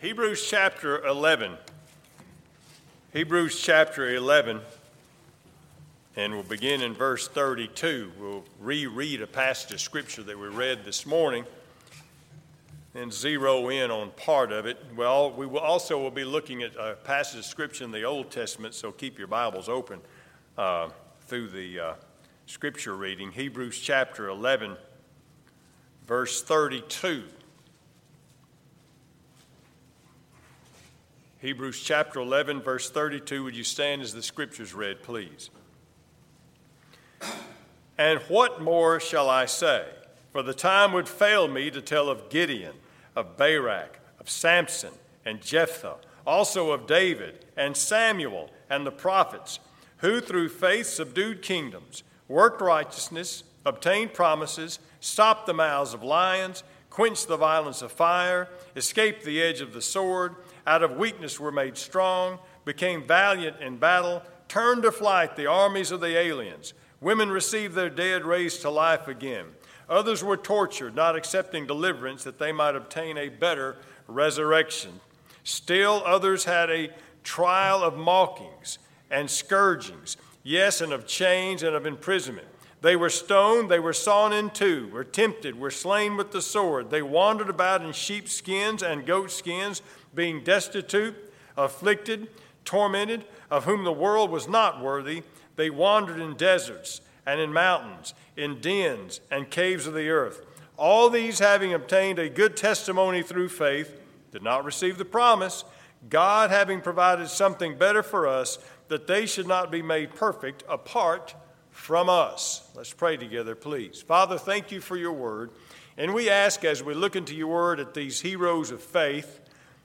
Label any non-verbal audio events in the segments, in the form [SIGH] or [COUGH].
Hebrews chapter 11. Hebrews chapter 11, and we'll begin in verse 32. We'll reread a passage of scripture that we read this morning and zero in on part of it. Well, we will also will be looking at a passage of scripture in the Old Testament, so keep your Bibles open uh, through the uh, scripture reading. Hebrews chapter 11, verse 32. Hebrews chapter 11, verse 32. Would you stand as the scriptures read, please? And what more shall I say? For the time would fail me to tell of Gideon, of Barak, of Samson, and Jephthah, also of David, and Samuel, and the prophets, who through faith subdued kingdoms, worked righteousness, obtained promises, stopped the mouths of lions, quenched the violence of fire, escaped the edge of the sword out of weakness were made strong, became valiant in battle, turned to flight the armies of the aliens. Women received their dead raised to life again. Others were tortured, not accepting deliverance that they might obtain a better resurrection. Still, others had a trial of mockings and scourgings, yes, and of chains and of imprisonment. They were stoned, they were sawn in two, were tempted, were slain with the sword. They wandered about in sheepskins and goatskins being destitute, afflicted, tormented, of whom the world was not worthy, they wandered in deserts and in mountains, in dens and caves of the earth. All these, having obtained a good testimony through faith, did not receive the promise, God having provided something better for us, that they should not be made perfect apart from us. Let's pray together, please. Father, thank you for your word. And we ask as we look into your word at these heroes of faith,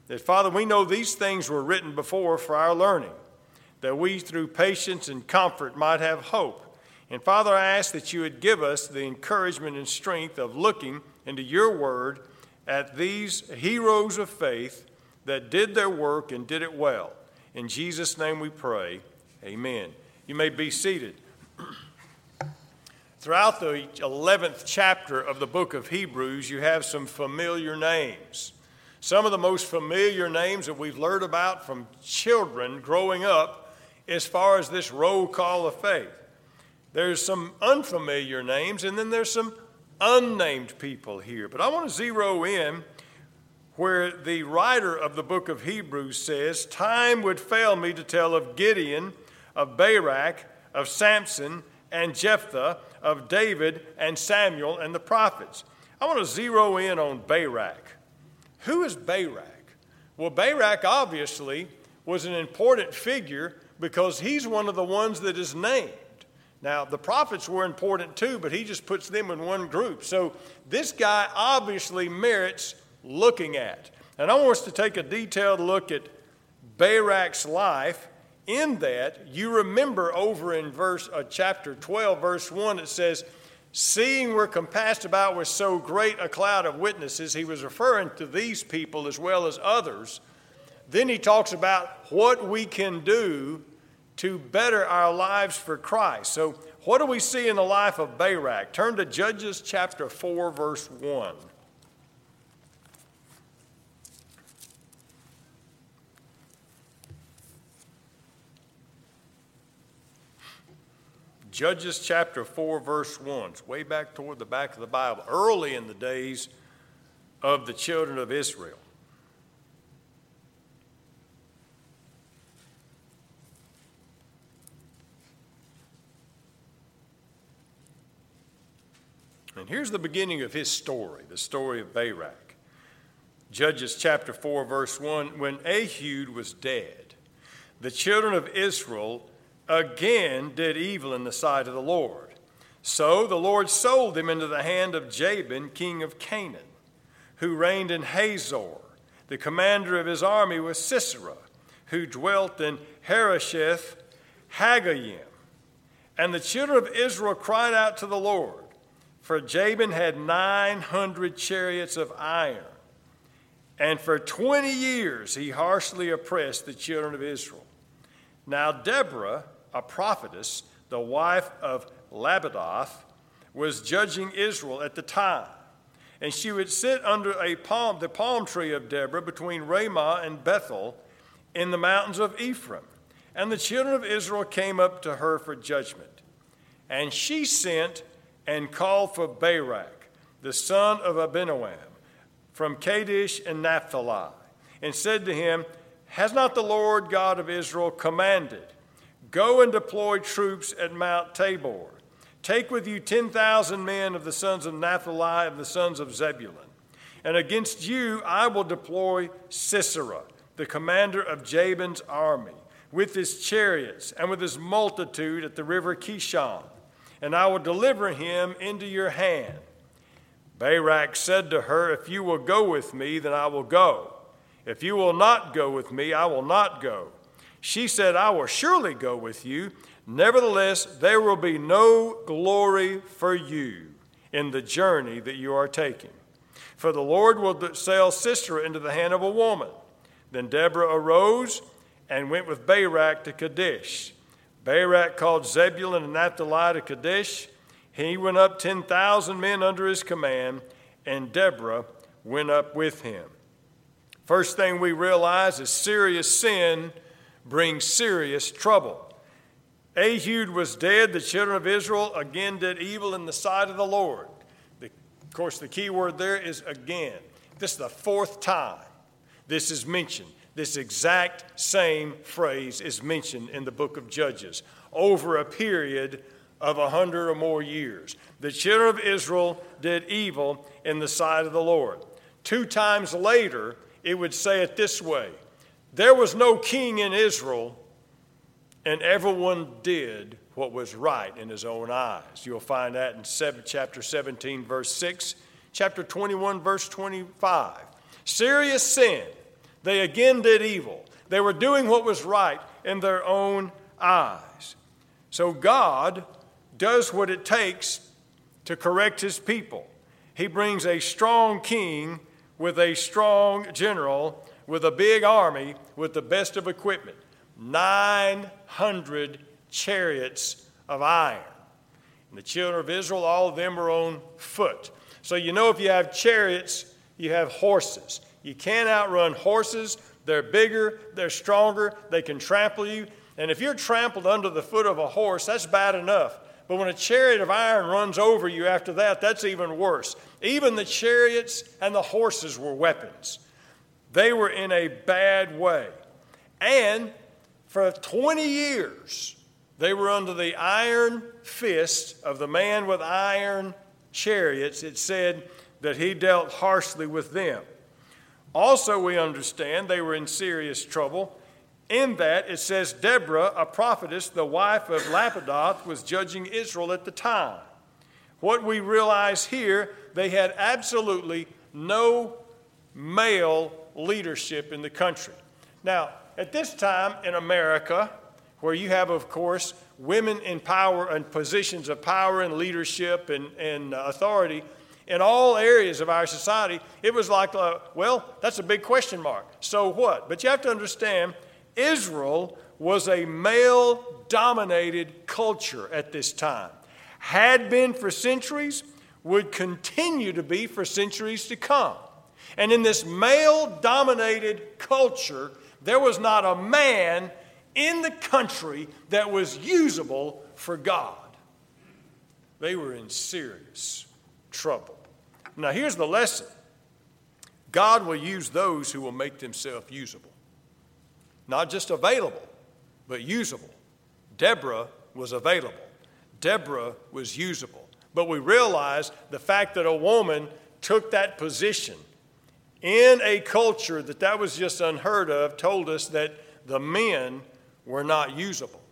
that, Father, we know these things were written before for our learning, that we, through patience and comfort, might have hope. And Father, I ask that you would give us the encouragement and strength of looking into your word at these heroes of faith that did their work and did it well. In Jesus' name we pray. Amen. You may be seated. Throughout the 11th chapter of the book of Hebrews, you have some familiar names. Some of the most familiar names that we've learned about from children growing up as far as this roll call of faith. There's some unfamiliar names, and then there's some unnamed people here. But I want to zero in where the writer of the book of Hebrews says, Time would fail me to tell of Gideon, of Barak, of Samson, and Jephthah, of David and Samuel and the prophets. I want to zero in on Barak. Who is Barak? Well, Barak obviously was an important figure because he's one of the ones that is named. Now, the prophets were important too, but he just puts them in one group. So this guy obviously merits looking at. And I want us to take a detailed look at Barak's life. In that, you remember over in verse uh, chapter 12, verse 1, it says, Seeing we're compassed about with so great a cloud of witnesses, he was referring to these people as well as others. Then he talks about what we can do to better our lives for Christ. So, what do we see in the life of Barak? Turn to Judges chapter 4, verse 1. Judges chapter 4, verse 1. It's way back toward the back of the Bible, early in the days of the children of Israel. And here's the beginning of his story, the story of Barak. Judges chapter 4, verse 1 When Ehud was dead, the children of Israel again did evil in the sight of the Lord. So the Lord sold them into the hand of Jabin, king of Canaan, who reigned in Hazor. The commander of his army was Sisera, who dwelt in Harosheth Hagoyim. And the children of Israel cried out to the Lord, for Jabin had 900 chariots of iron. And for 20 years he harshly oppressed the children of Israel. Now Deborah, a prophetess, the wife of Lapidoth, was judging Israel at the time. And she would sit under a palm, the palm tree of Deborah between Ramah and Bethel in the mountains of Ephraim. And the children of Israel came up to her for judgment. And she sent and called for Barak, the son of Abinoam, from Kadesh and Naphtali, and said to him, Has not the Lord God of Israel commanded, Go and deploy troops at Mount Tabor? Take with you 10,000 men of the sons of Naphtali and the sons of Zebulun. And against you I will deploy Sisera, the commander of Jabin's army, with his chariots and with his multitude at the river Kishon, and I will deliver him into your hand. Barak said to her, If you will go with me, then I will go. If you will not go with me, I will not go. She said, I will surely go with you Nevertheless, there will be no glory for you in the journey that you are taking. For the Lord will sell Sisera into the hand of a woman. Then Deborah arose and went with Barak to Kadesh. Barak called Zebulun and Naphtali to Kadesh. He went up 10,000 men under his command, and Deborah went up with him. First thing we realize is serious sin brings serious trouble. Ehud was dead. The children of Israel again did evil in the sight of the Lord. The, of course, the key word there is again. This is the fourth time this is mentioned. This exact same phrase is mentioned in the book of Judges over a period of a hundred or more years. The children of Israel did evil in the sight of the Lord. Two times later, it would say it this way There was no king in Israel and everyone did what was right in his own eyes. You'll find that in seven, chapter 17, verse 6, chapter 21, verse 25. Serious sin. They again did evil. They were doing what was right in their own eyes. So God does what it takes to correct his people. He brings a strong king with a strong general, with a big army, with the best of equipment. 900 chariots of iron. And the children of Israel, all of them were on foot. So you know if you have chariots, you have horses. You can't outrun horses. They're bigger, they're stronger, they can trample you. And if you're trampled under the foot of a horse, that's bad enough. But when a chariot of iron runs over you after that, that's even worse. Even the chariots and the horses were weapons. They were in a bad way. And for 20 years, they were under the iron fist of the man with iron chariots. It said that he dealt harshly with them. Also, we understand they were in serious trouble. In that, it says Deborah, a prophetess, the wife of Lapidoth, was judging Israel at the time. What we realize here, they had absolutely no male leadership in the country. Now, at this time in America, where you have, of course, women in power and positions of power and leadership and, and authority in all areas of our society, it was like, uh, well, that's a big question mark. So what? But you have to understand, Israel was a male dominated culture at this time, had been for centuries, would continue to be for centuries to come. And in this male dominated culture, there was not a man in the country that was usable for God. They were in serious trouble. Now, here's the lesson God will use those who will make themselves usable. Not just available, but usable. Deborah was available, Deborah was usable. But we realize the fact that a woman took that position in a culture that that was just unheard of, told us that the men were not usable. [LAUGHS]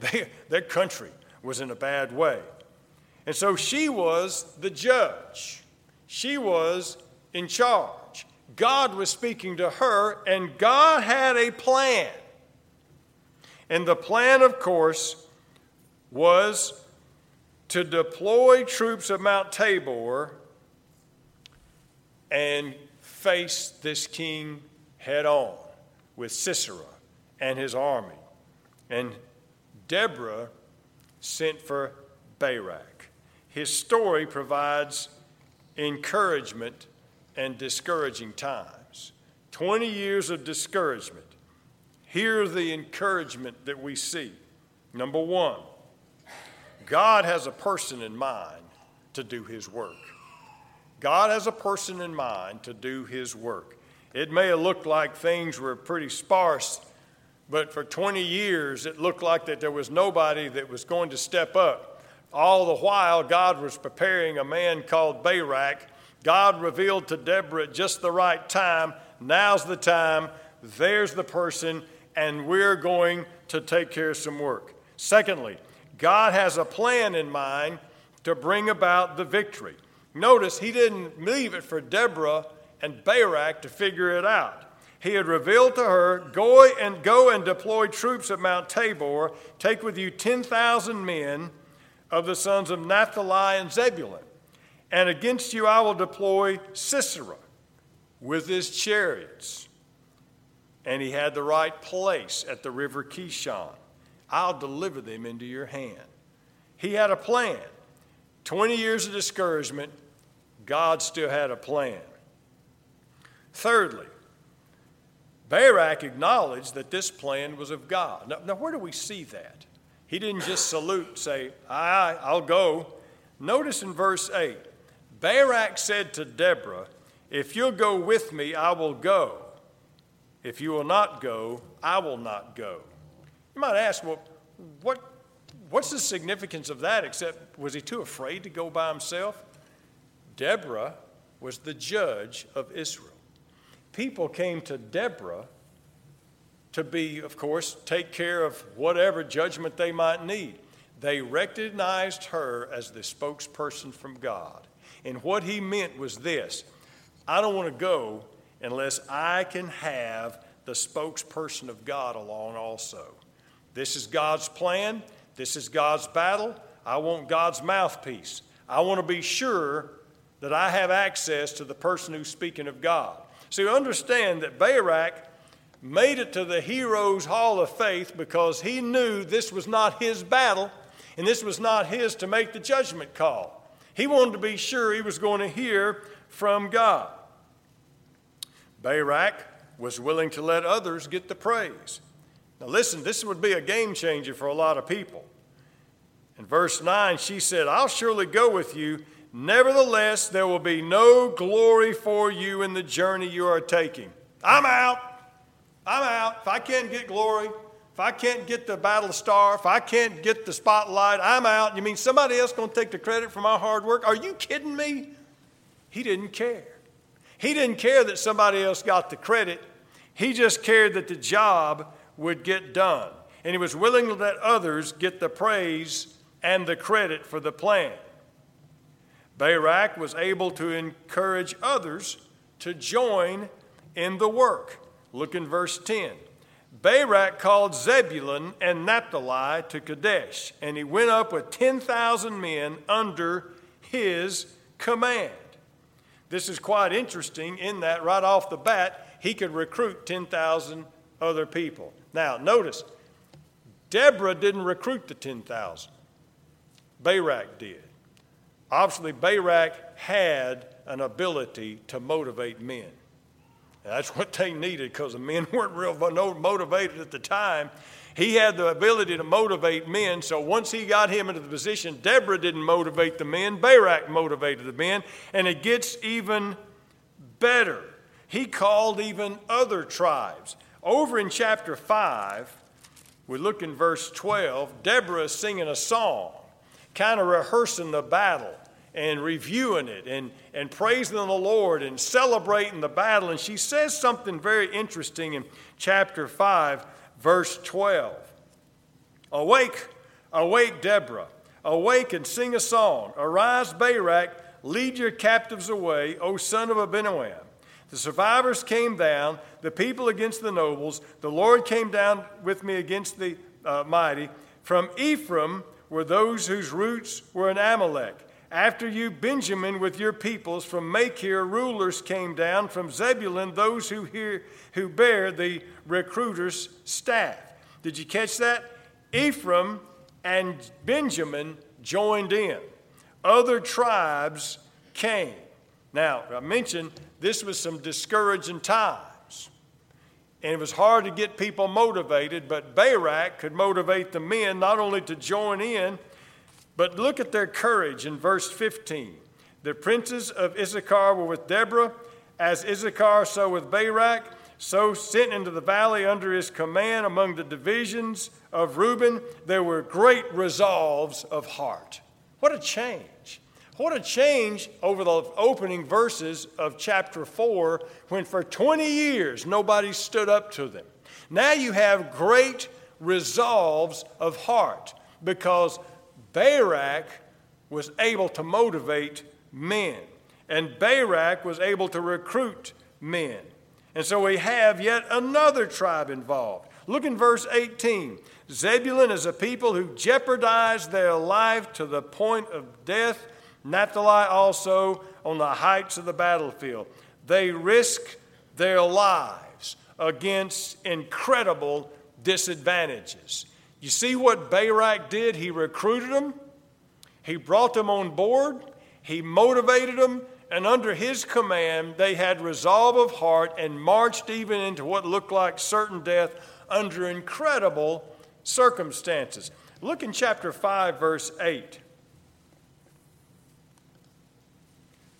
They, their country was in a bad way. And so she was the judge, she was in charge. God was speaking to her, and God had a plan. And the plan, of course, was to deploy troops at Mount Tabor and face this king head on with Sisera and his army. And Deborah sent for Barak. His story provides encouragement and discouraging times. 20 years of discouragement. Here's the encouragement that we see. Number one, God has a person in mind to do his work. God has a person in mind to do his work. It may have looked like things were pretty sparse, but for 20 years it looked like that there was nobody that was going to step up. All the while, God was preparing a man called Barak. God revealed to Deborah at just the right time now's the time, there's the person, and we're going to take care of some work. Secondly, God has a plan in mind to bring about the victory. Notice he didn't leave it for Deborah and Barak to figure it out. He had revealed to her, Go and go and deploy troops at Mount Tabor. Take with you 10,000 men of the sons of Naphtali and Zebulun. And against you I will deploy Sisera with his chariots. And he had the right place at the river Kishon. I'll deliver them into your hand. He had a plan. 20 years of discouragement, God still had a plan. Thirdly, Barak acknowledged that this plan was of God. Now, now where do we see that? He didn't just salute, say, Aye, I'll go. Notice in verse 8 Barak said to Deborah, If you'll go with me, I will go. If you will not go, I will not go. You might ask, well, what, what's the significance of that except was he too afraid to go by himself? Deborah was the judge of Israel. People came to Deborah to be, of course, take care of whatever judgment they might need. They recognized her as the spokesperson from God. And what he meant was this I don't want to go unless I can have the spokesperson of God along also. This is God's plan, this is God's battle. I want God's mouthpiece. I want to be sure that I have access to the person who's speaking of God. So you understand that Barak made it to the Heroes Hall of Faith because he knew this was not his battle and this was not his to make the judgment call. He wanted to be sure he was going to hear from God. Barak was willing to let others get the praise. Now, listen, this would be a game changer for a lot of people. In verse 9, she said, I'll surely go with you. Nevertheless, there will be no glory for you in the journey you are taking. I'm out. I'm out. If I can't get glory, if I can't get the battle star, if I can't get the spotlight, I'm out. You mean somebody else going to take the credit for my hard work? Are you kidding me? He didn't care. He didn't care that somebody else got the credit. He just cared that the job would get done. And he was willing to let others get the praise and the credit for the plan. Barak was able to encourage others to join in the work. Look in verse 10. Barak called Zebulun and Naphtali to Kadesh, and he went up with 10,000 men under his command. This is quite interesting in that right off the bat, he could recruit 10,000 other people. Now, notice, Deborah didn't recruit the 10,000, Barak did. Obviously, Barak had an ability to motivate men. That's what they needed because the men [LAUGHS] weren't real motivated at the time. He had the ability to motivate men, so once he got him into the position, Deborah didn't motivate the men, Barak motivated the men, and it gets even better. He called even other tribes. Over in chapter 5, we look in verse 12, Deborah is singing a song, kind of rehearsing the battle and reviewing it and, and praising the Lord and celebrating the battle. And she says something very interesting in chapter 5, verse 12. Awake, awake, Deborah. Awake and sing a song. Arise, Barak, lead your captives away, O son of Abinoam. The survivors came down, the people against the nobles. The Lord came down with me against the uh, mighty. From Ephraim were those whose roots were in Amalek. After you, Benjamin, with your peoples, from Machir, rulers came down, from Zebulun, those who, hear, who bear the recruiter's staff. Did you catch that? Ephraim and Benjamin joined in. Other tribes came. Now, I mentioned this was some discouraging times. And it was hard to get people motivated, but Barak could motivate the men not only to join in, but look at their courage in verse 15. The princes of Issachar were with Deborah, as Issachar, so with Barak, so sent into the valley under his command among the divisions of Reuben. There were great resolves of heart. What a change! What a change over the opening verses of chapter 4 when for 20 years nobody stood up to them. Now you have great resolves of heart because Barak was able to motivate men, and Barak was able to recruit men. And so we have yet another tribe involved. Look in verse 18. Zebulun is a people who jeopardized their life to the point of death. Naphtali also on the heights of the battlefield. They risk their lives against incredible disadvantages. You see what Barak did? He recruited them, he brought them on board, he motivated them, and under his command, they had resolve of heart and marched even into what looked like certain death under incredible circumstances. Look in chapter 5, verse 8.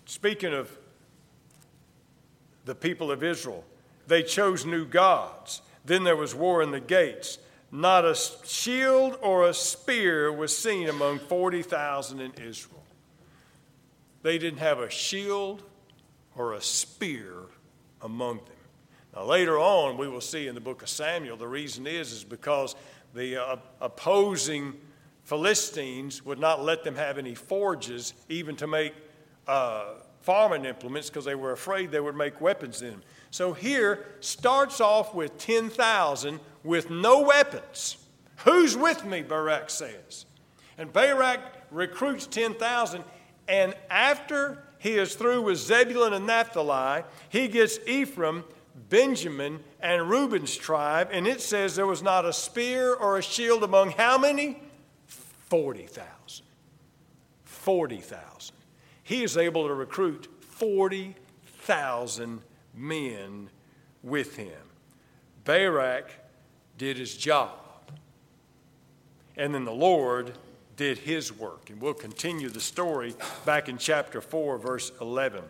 Speaking of the people of Israel, they chose new gods. Then there was war in the gates. Not a shield or a spear was seen among 40,000 in Israel. They didn't have a shield or a spear among them. Now, later on, we will see in the book of Samuel, the reason is, is because the uh, opposing Philistines would not let them have any forges, even to make uh, farming implements, because they were afraid they would make weapons in them. So here starts off with 10,000 with no weapons. Who's with me? Barak says. And Barak recruits 10,000, and after he is through with Zebulun and Naphtali, he gets Ephraim, Benjamin, and Reuben's tribe, and it says there was not a spear or a shield among how many? 40,000. 40,000. He is able to recruit 40,000 men with him. Barak did his job. And then the Lord did his work. And we'll continue the story back in chapter 4, verse 11.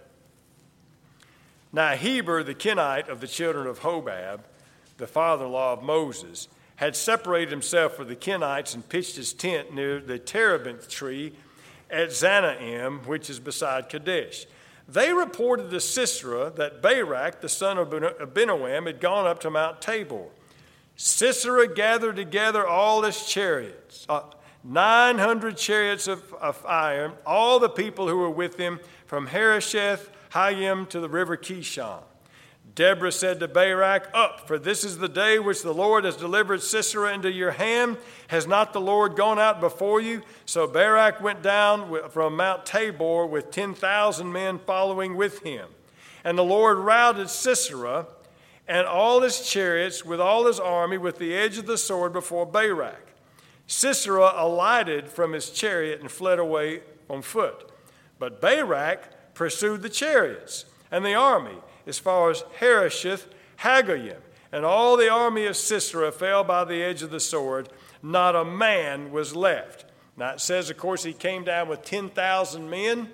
Now, Heber, the Kenite of the children of Hobab, the father in law of Moses, had separated himself from the Kenites and pitched his tent near the terebinth tree at Zaanaim, which is beside Kadesh. They reported to Sisera that Barak, the son of Abinoam, had gone up to Mount Tabor. Sisera gathered together all his chariots, uh, 900 chariots of, of, iron, all the people who were with him from Harosheth Hayyim to the river Kishon. Deborah said to Barak, Up, for this is the day which the Lord has delivered Sisera into your hand. Has not the Lord gone out before you? So Barak went down from Mount Tabor with 10,000 men following with him. And the Lord routed Sisera and all his chariots with all his army with the edge of the sword before Barak. Sisera alighted from his chariot and fled away on foot. But Barak pursued the chariots and the army as far as Harosheth Hagoyim. And all the army of Sisera fell by the edge of the sword. Not a man was left. Now it says, of course, he came down with 10,000 men.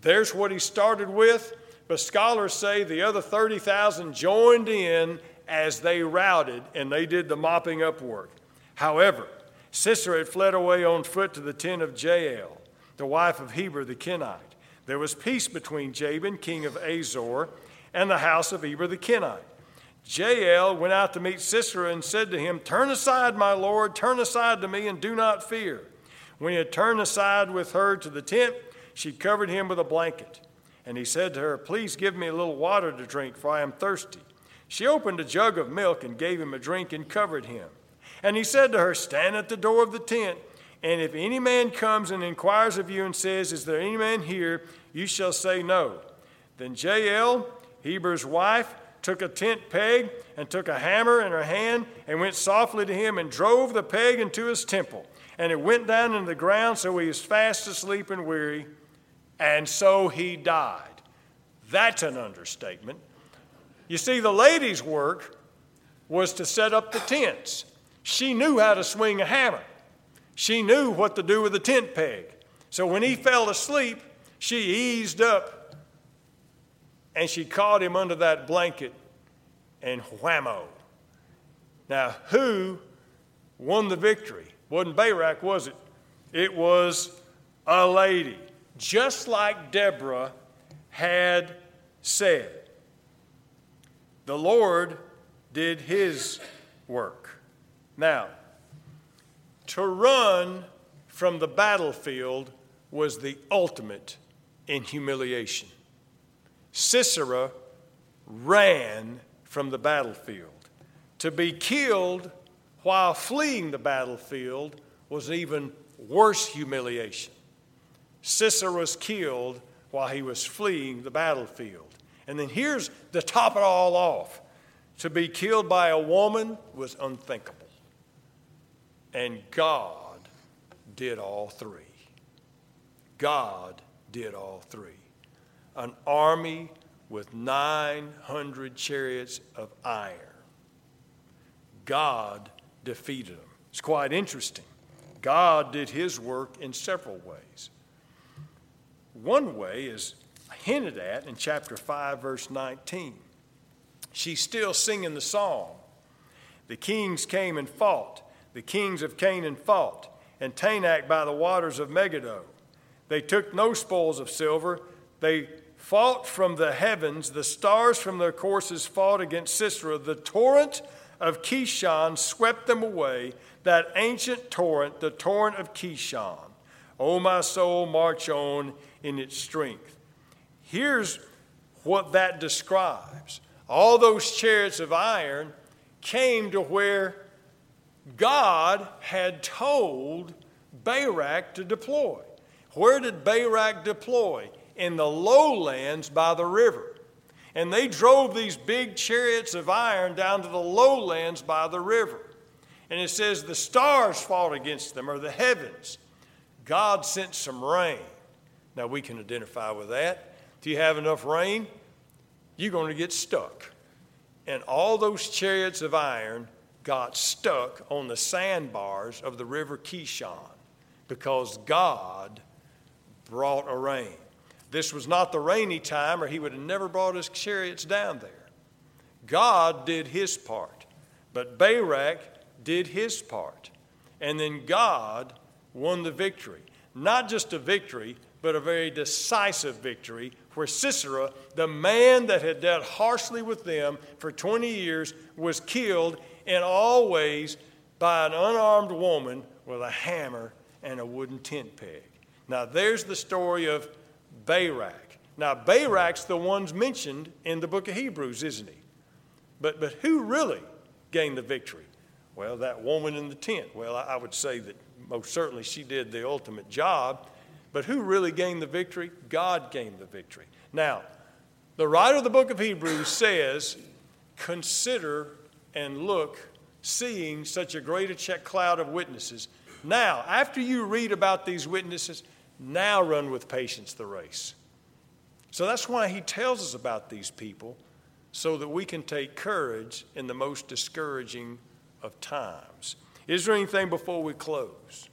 There's what he started with. But scholars say the other 30,000 joined in as they routed and they did the mopping up work. However, Sisera had fled away on foot to the tent of Jael, the wife of Heber the Kenite. There was peace between Jabin, king of Hazor, and the house of Heber the Kenite. Jael went out to meet Sisera and said to him, Turn aside, my lord, turn aside to me, and do not fear. When he had turned aside with her to the tent, she covered him with a blanket. And he said to her, Please give me a little water to drink, for I am thirsty. She opened a jug of milk and gave him a drink and covered him. And he said to her, Stand at the door of the tent, and if any man comes and inquires of you and says, Is there any man here? you shall say no. Then Jael, Heber's wife, took a tent peg and took a hammer in her hand and went softly to him and drove the peg into his temple. And it went down into the ground, so he was fast asleep and weary and so he died. That's an understatement. You see, the lady's work was to set up the tents. She knew how to swing a hammer, she knew what to do with a tent peg. So when he fell asleep, she eased up and she caught him under that blanket and whammo. Now, who won the victory? Wasn't Barak, was it? It was a lady, just like Deborah had said. The Lord did his work. Now, to run from the battlefield was the ultimate in humiliation. Sisera ran from the battlefield. To be killed while fleeing the battlefield was even worse humiliation. Sisera was killed while he was fleeing the battlefield. And then here's to top it all off to be killed by a woman was unthinkable. And God did all three. God did all three. An army with 900 chariots of iron. God defeated them. It's quite interesting. God did his work in several ways. One way is hinted at in chapter 5, verse 19. She's still singing the song. The kings came and fought. The kings of Canaan fought, and Taanach by the waters of Megiddo. They took no spoils of silver. They fought from the heavens. The stars from their courses fought against Sisera. The torrent of Kishon swept them away, that ancient torrent, the torrent of Kishon. O my soul, march on in its strength. Here's what that describes all those chariots of iron came to where God had told Barak to deploy. Where did Barak deploy? In the lowlands by the river. And they drove these big chariots of iron down to the lowlands by the river. And it says the stars fought against them, or the heavens. God sent some rain. Now we can identify with that. If you have enough rain, you're going to get stuck. And all those chariots of iron got stuck on the sandbars of the river Kishon because God brought a rain. This was not the rainy time, or he would have never brought his chariots down there. God did his part, but Barak did his part. And then God won the victory. Not just a victory, but a very decisive victory where Sisera, the man that had dealt harshly with them for 20 years, was killed in all ways by an unarmed woman with a hammer and a wooden tent peg. Now, there's the story of Barak. Now, Barak's the ones mentioned in the book of Hebrews, isn't he? But, but who really gained the victory? Well, that woman in the tent. Well, I would say that most certainly she did the ultimate job. But who really gained the victory? God gained the victory. Now, the writer of the book of Hebrews says, Consider and look, seeing such a great cloud of witnesses. Now, after you read about these witnesses, now run with patience the race. So that's why he tells us about these people, so that we can take courage in the most discouraging of times. Is there anything before we close?